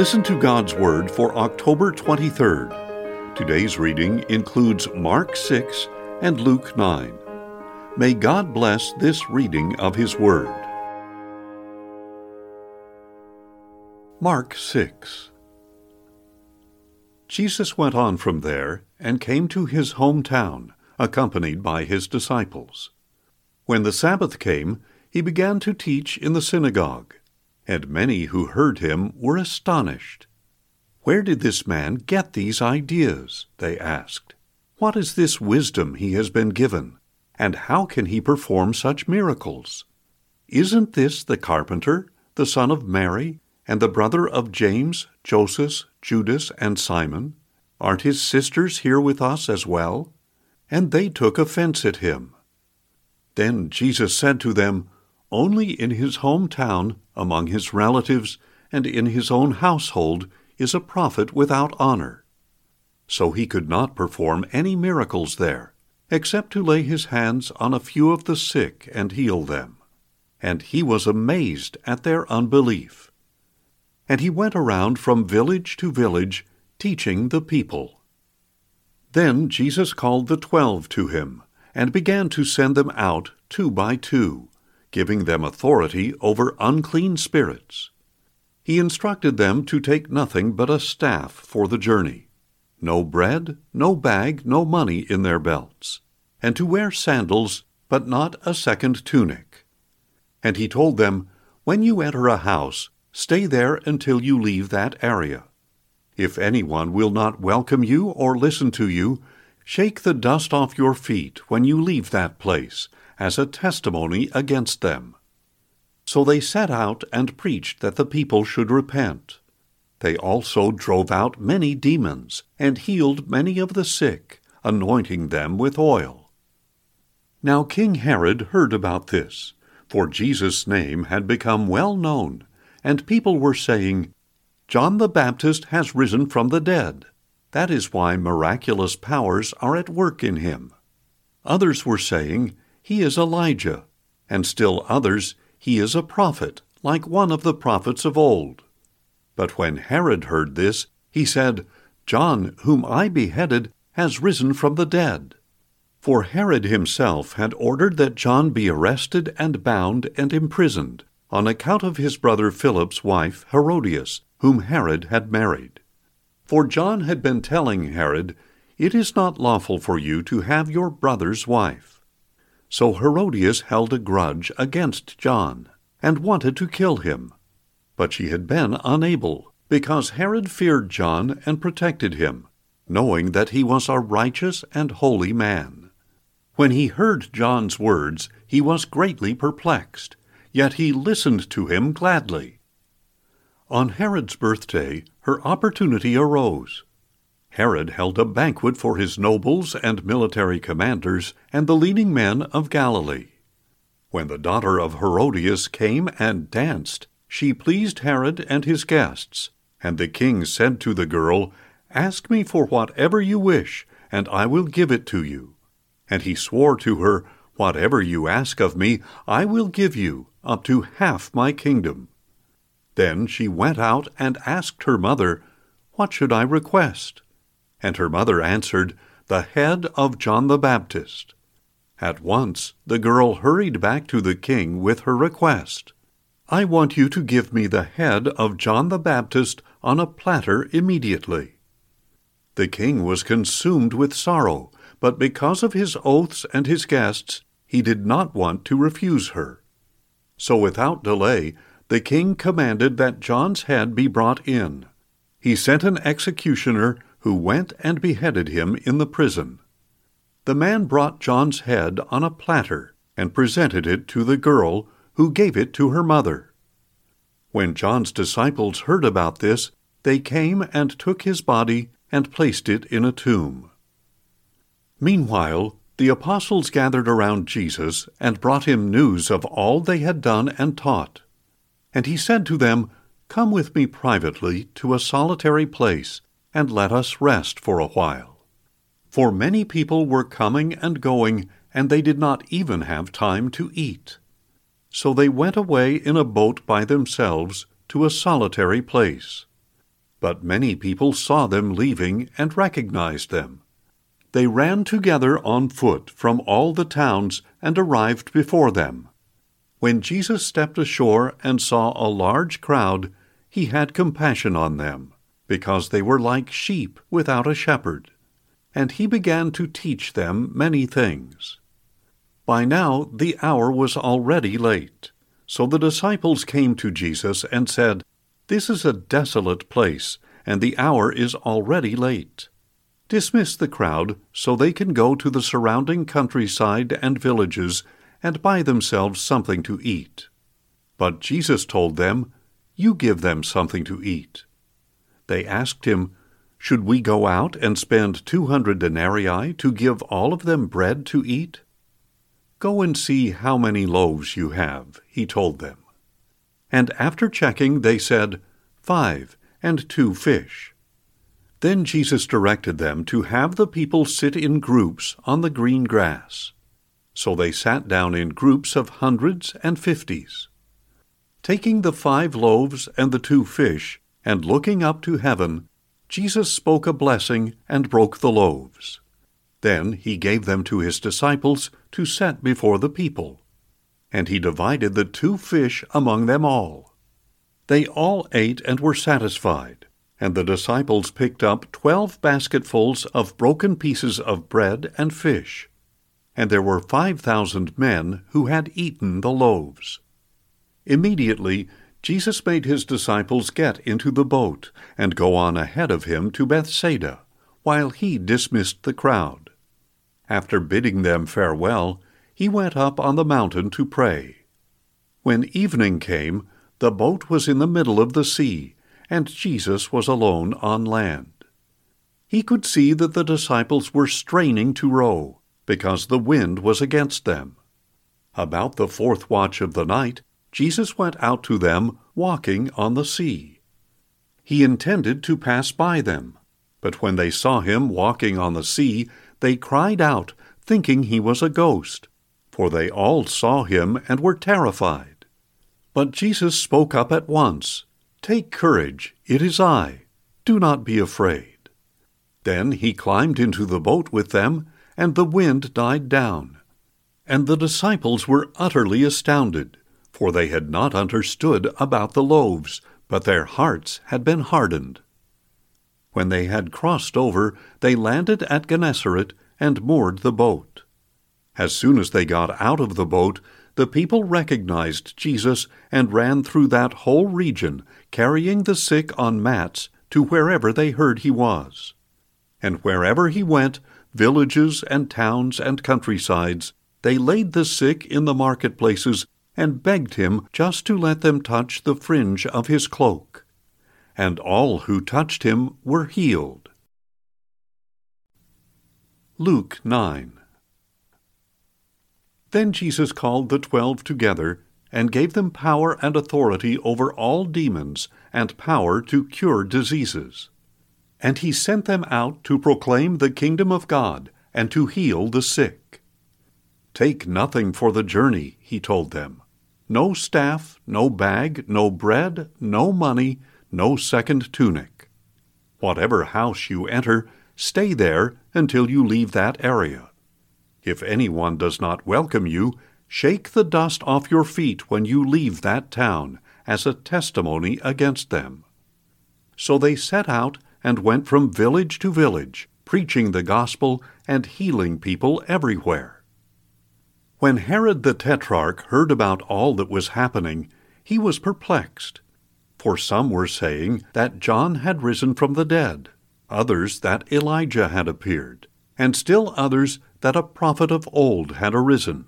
Listen to God's Word for October 23rd. Today's reading includes Mark 6 and Luke 9. May God bless this reading of His Word. Mark 6 Jesus went on from there and came to his hometown, accompanied by his disciples. When the Sabbath came, he began to teach in the synagogue and many who heard him were astonished. Where did this man get these ideas? they asked. What is this wisdom he has been given, and how can he perform such miracles? Isn't this the carpenter, the son of Mary, and the brother of James, Joseph, Judas, and Simon? Aren't his sisters here with us as well? And they took offense at him. Then Jesus said to them, only in his hometown, among his relatives, and in his own household is a prophet without honor. So he could not perform any miracles there, except to lay his hands on a few of the sick and heal them. And he was amazed at their unbelief. And he went around from village to village, teaching the people. Then Jesus called the twelve to him, and began to send them out two by two giving them authority over unclean spirits. He instructed them to take nothing but a staff for the journey, no bread, no bag, no money in their belts, and to wear sandals, but not a second tunic. And he told them, When you enter a house, stay there until you leave that area. If anyone will not welcome you or listen to you, shake the dust off your feet when you leave that place as a testimony against them. So they set out and preached that the people should repent. They also drove out many demons and healed many of the sick, anointing them with oil. Now King Herod heard about this, for Jesus' name had become well known, and people were saying, John the Baptist has risen from the dead. That is why miraculous powers are at work in him. Others were saying, he is Elijah, and still others, he is a prophet, like one of the prophets of old. But when Herod heard this, he said, John, whom I beheaded, has risen from the dead. For Herod himself had ordered that John be arrested and bound and imprisoned, on account of his brother Philip's wife Herodias, whom Herod had married. For John had been telling Herod, It is not lawful for you to have your brother's wife. So Herodias held a grudge against John, and wanted to kill him. But she had been unable, because Herod feared John and protected him, knowing that he was a righteous and holy man. When he heard John's words, he was greatly perplexed, yet he listened to him gladly. On Herod's birthday, her opportunity arose. Herod held a banquet for his nobles and military commanders and the leading men of Galilee. When the daughter of Herodias came and danced, she pleased Herod and his guests. And the king said to the girl, Ask me for whatever you wish, and I will give it to you. And he swore to her, Whatever you ask of me, I will give you, up to half my kingdom. Then she went out and asked her mother, What should I request? And her mother answered, The head of John the Baptist. At once the girl hurried back to the king with her request. I want you to give me the head of John the Baptist on a platter immediately. The king was consumed with sorrow, but because of his oaths and his guests, he did not want to refuse her. So without delay, the king commanded that John's head be brought in. He sent an executioner who went and beheaded him in the prison. The man brought John's head on a platter and presented it to the girl, who gave it to her mother. When John's disciples heard about this, they came and took his body and placed it in a tomb. Meanwhile, the apostles gathered around Jesus and brought him news of all they had done and taught. And he said to them, Come with me privately to a solitary place and let us rest for a while. For many people were coming and going, and they did not even have time to eat. So they went away in a boat by themselves to a solitary place. But many people saw them leaving and recognized them. They ran together on foot from all the towns and arrived before them. When Jesus stepped ashore and saw a large crowd, he had compassion on them, because they were like sheep without a shepherd. And he began to teach them many things. By now the hour was already late. So the disciples came to Jesus and said, This is a desolate place, and the hour is already late. Dismiss the crowd so they can go to the surrounding countryside and villages and buy themselves something to eat. But Jesus told them, You give them something to eat. They asked him, Should we go out and spend two hundred denarii to give all of them bread to eat? Go and see how many loaves you have, he told them. And after checking, they said, Five, and two fish. Then Jesus directed them to have the people sit in groups on the green grass. So they sat down in groups of hundreds and fifties. Taking the five loaves and the two fish, and looking up to heaven, Jesus spoke a blessing and broke the loaves. Then he gave them to his disciples to set before the people. And he divided the two fish among them all. They all ate and were satisfied, and the disciples picked up twelve basketfuls of broken pieces of bread and fish. And there were five thousand men who had eaten the loaves. Immediately Jesus made his disciples get into the boat and go on ahead of him to Bethsaida, while he dismissed the crowd. After bidding them farewell, he went up on the mountain to pray. When evening came, the boat was in the middle of the sea, and Jesus was alone on land. He could see that the disciples were straining to row, because the wind was against them. About the fourth watch of the night, Jesus went out to them, walking on the sea. He intended to pass by them, but when they saw him walking on the sea, they cried out, thinking he was a ghost, for they all saw him and were terrified. But Jesus spoke up at once Take courage, it is I. Do not be afraid. Then he climbed into the boat with them, and the wind died down. And the disciples were utterly astounded, for they had not understood about the loaves, but their hearts had been hardened. When they had crossed over, they landed at Gennesaret and moored the boat. As soon as they got out of the boat, the people recognized Jesus and ran through that whole region, carrying the sick on mats to wherever they heard he was. And wherever he went, villages and towns and countrysides, they laid the sick in the marketplaces and begged him just to let them touch the fringe of his cloak and all who touched him were healed. Luke 9 Then Jesus called the twelve together and gave them power and authority over all demons and power to cure diseases. And he sent them out to proclaim the kingdom of God and to heal the sick. Take nothing for the journey, he told them. No staff, no bag, no bread, no money, no second tunic. Whatever house you enter, stay there until you leave that area. If anyone does not welcome you, shake the dust off your feet when you leave that town as a testimony against them. So they set out and went from village to village, preaching the gospel and healing people everywhere. When Herod the Tetrarch heard about all that was happening, he was perplexed for some were saying that John had risen from the dead, others that Elijah had appeared, and still others that a prophet of old had arisen.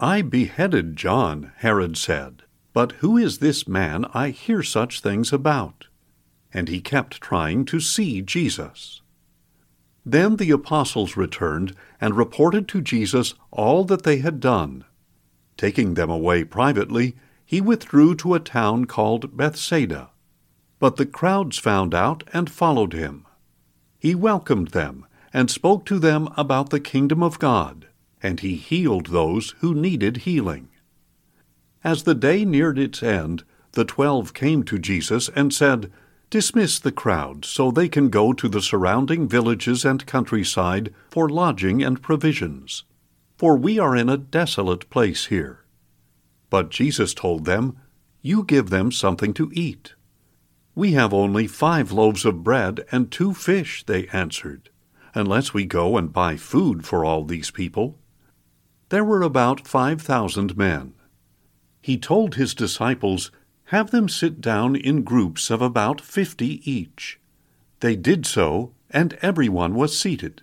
I beheaded John, Herod said, but who is this man I hear such things about? And he kept trying to see Jesus. Then the apostles returned and reported to Jesus all that they had done. Taking them away privately, he withdrew to a town called Bethsaida. But the crowds found out and followed him. He welcomed them and spoke to them about the kingdom of God, and he healed those who needed healing. As the day neared its end, the twelve came to Jesus and said, Dismiss the crowd so they can go to the surrounding villages and countryside for lodging and provisions, for we are in a desolate place here. But Jesus told them, You give them something to eat. We have only five loaves of bread and two fish, they answered, unless we go and buy food for all these people. There were about five thousand men. He told his disciples, Have them sit down in groups of about fifty each. They did so, and everyone was seated.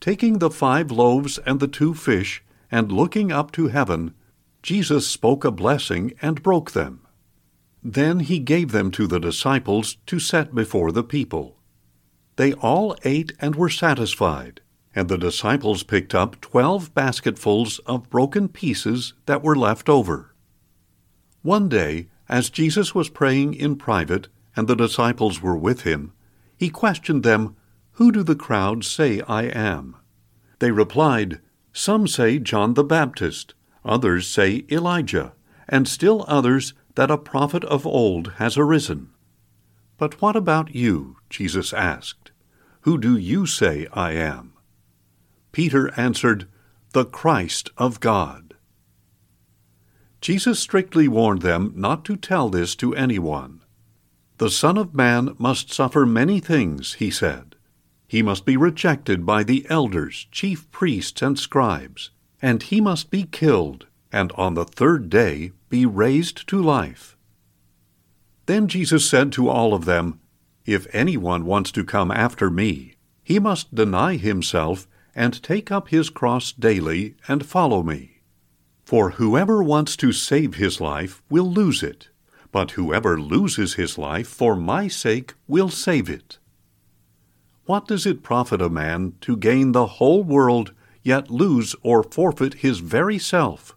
Taking the five loaves and the two fish, and looking up to heaven, Jesus spoke a blessing and broke them. Then he gave them to the disciples to set before the people. They all ate and were satisfied, and the disciples picked up twelve basketfuls of broken pieces that were left over. One day, as Jesus was praying in private, and the disciples were with him, he questioned them, Who do the crowd say I am? They replied, Some say John the Baptist, others say Elijah, and still others that a prophet of old has arisen. But what about you? Jesus asked. Who do you say I am? Peter answered, The Christ of God. Jesus strictly warned them not to tell this to anyone. The Son of Man must suffer many things, he said. He must be rejected by the elders, chief priests, and scribes, and he must be killed, and on the third day be raised to life. Then Jesus said to all of them, If anyone wants to come after me, he must deny himself and take up his cross daily and follow me. For whoever wants to save his life will lose it, but whoever loses his life for my sake will save it. What does it profit a man to gain the whole world, yet lose or forfeit his very self?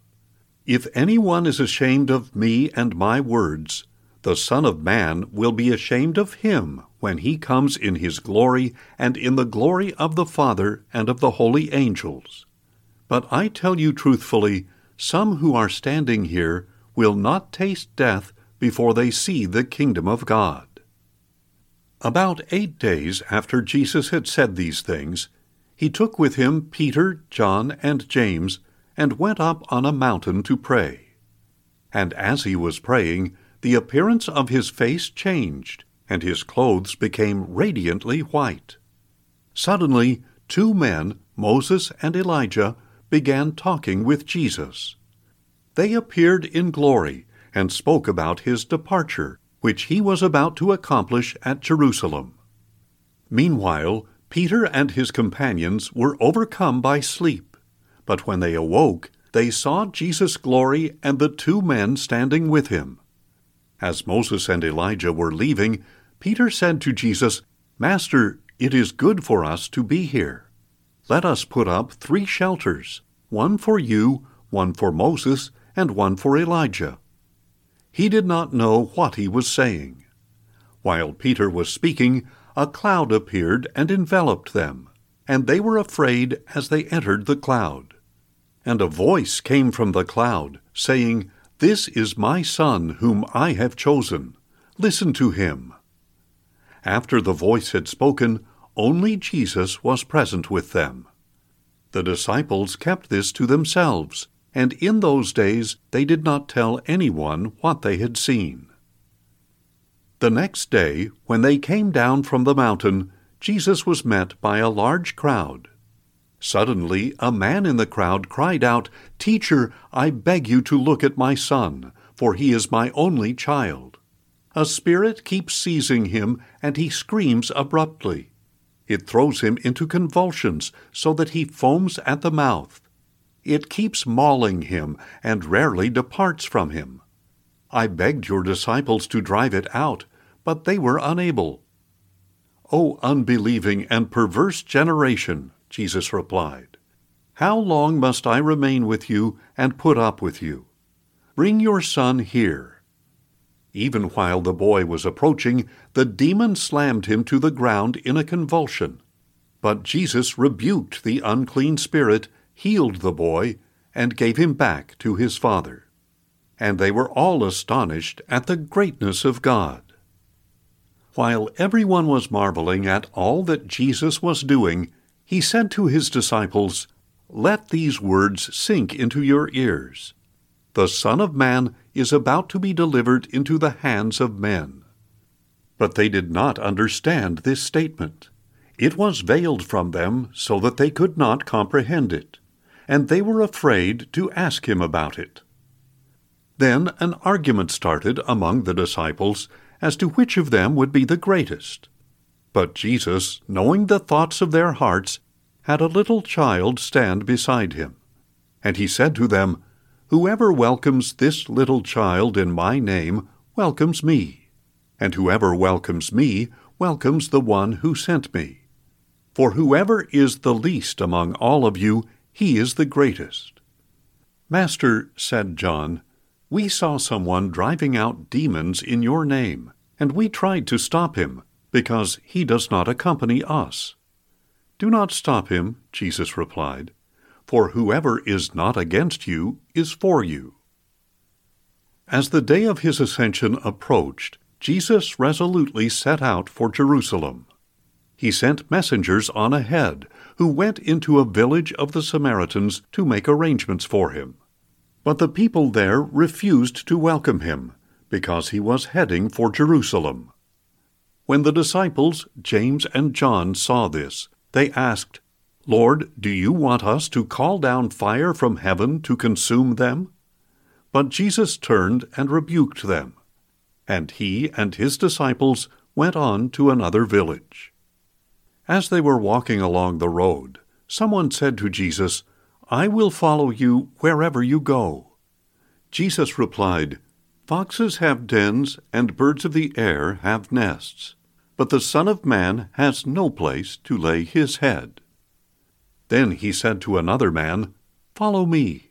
If anyone is ashamed of me and my words, the Son of Man will be ashamed of him when he comes in his glory and in the glory of the Father and of the holy angels. But I tell you truthfully, some who are standing here will not taste death before they see the kingdom of God. About eight days after Jesus had said these things, he took with him Peter, John, and James, and went up on a mountain to pray. And as he was praying, the appearance of his face changed, and his clothes became radiantly white. Suddenly, two men, Moses and Elijah, began talking with Jesus. They appeared in glory and spoke about his departure, which he was about to accomplish at Jerusalem. Meanwhile, Peter and his companions were overcome by sleep. But when they awoke, they saw Jesus' glory and the two men standing with him. As Moses and Elijah were leaving, Peter said to Jesus, Master, it is good for us to be here. Let us put up three shelters, one for you, one for Moses, and one for Elijah. He did not know what he was saying. While Peter was speaking, a cloud appeared and enveloped them, and they were afraid as they entered the cloud. And a voice came from the cloud, saying, This is my Son, whom I have chosen. Listen to him. After the voice had spoken, only Jesus was present with them. The disciples kept this to themselves, and in those days they did not tell anyone what they had seen. The next day, when they came down from the mountain, Jesus was met by a large crowd. Suddenly, a man in the crowd cried out, Teacher, I beg you to look at my son, for he is my only child. A spirit keeps seizing him, and he screams abruptly. It throws him into convulsions, so that he foams at the mouth. It keeps mauling him, and rarely departs from him. I begged your disciples to drive it out, but they were unable. O unbelieving and perverse generation! Jesus replied. How long must I remain with you and put up with you? Bring your son here. Even while the boy was approaching, the demon slammed him to the ground in a convulsion. But Jesus rebuked the unclean spirit, healed the boy, and gave him back to his father. And they were all astonished at the greatness of God. While everyone was marveling at all that Jesus was doing, he said to his disciples, Let these words sink into your ears. The Son of Man is about to be delivered into the hands of men. But they did not understand this statement. It was veiled from them so that they could not comprehend it, and they were afraid to ask him about it. Then an argument started among the disciples as to which of them would be the greatest. But Jesus, knowing the thoughts of their hearts, had a little child stand beside him. And he said to them, Whoever welcomes this little child in my name welcomes me, and whoever welcomes me welcomes the one who sent me. For whoever is the least among all of you, he is the greatest. Master, said John, we saw someone driving out demons in your name, and we tried to stop him, because he does not accompany us. Do not stop him, Jesus replied, for whoever is not against you is for you. As the day of his ascension approached, Jesus resolutely set out for Jerusalem. He sent messengers on ahead, who went into a village of the Samaritans to make arrangements for him. But the people there refused to welcome him, because he was heading for Jerusalem. When the disciples, James and John, saw this, they asked, Lord, do you want us to call down fire from heaven to consume them? But Jesus turned and rebuked them. And he and his disciples went on to another village. As they were walking along the road, someone said to Jesus, I will follow you wherever you go. Jesus replied, Foxes have dens, and birds of the air have nests, but the Son of Man has no place to lay his head. Then he said to another man, Follow me.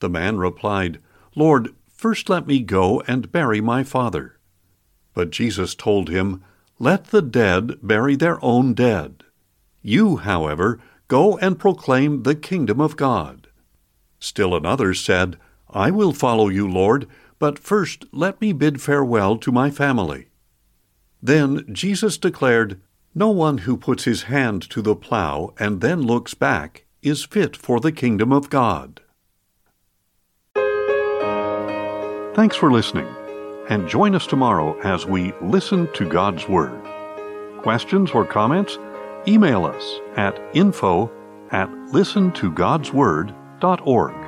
The man replied, Lord, first let me go and bury my father. But Jesus told him, Let the dead bury their own dead. You, however, Go and proclaim the kingdom of God. Still another said, I will follow you, Lord, but first let me bid farewell to my family. Then Jesus declared, No one who puts his hand to the plow and then looks back is fit for the kingdom of God. Thanks for listening, and join us tomorrow as we listen to God's Word. Questions or comments? Email us at info at listentogodsword.org.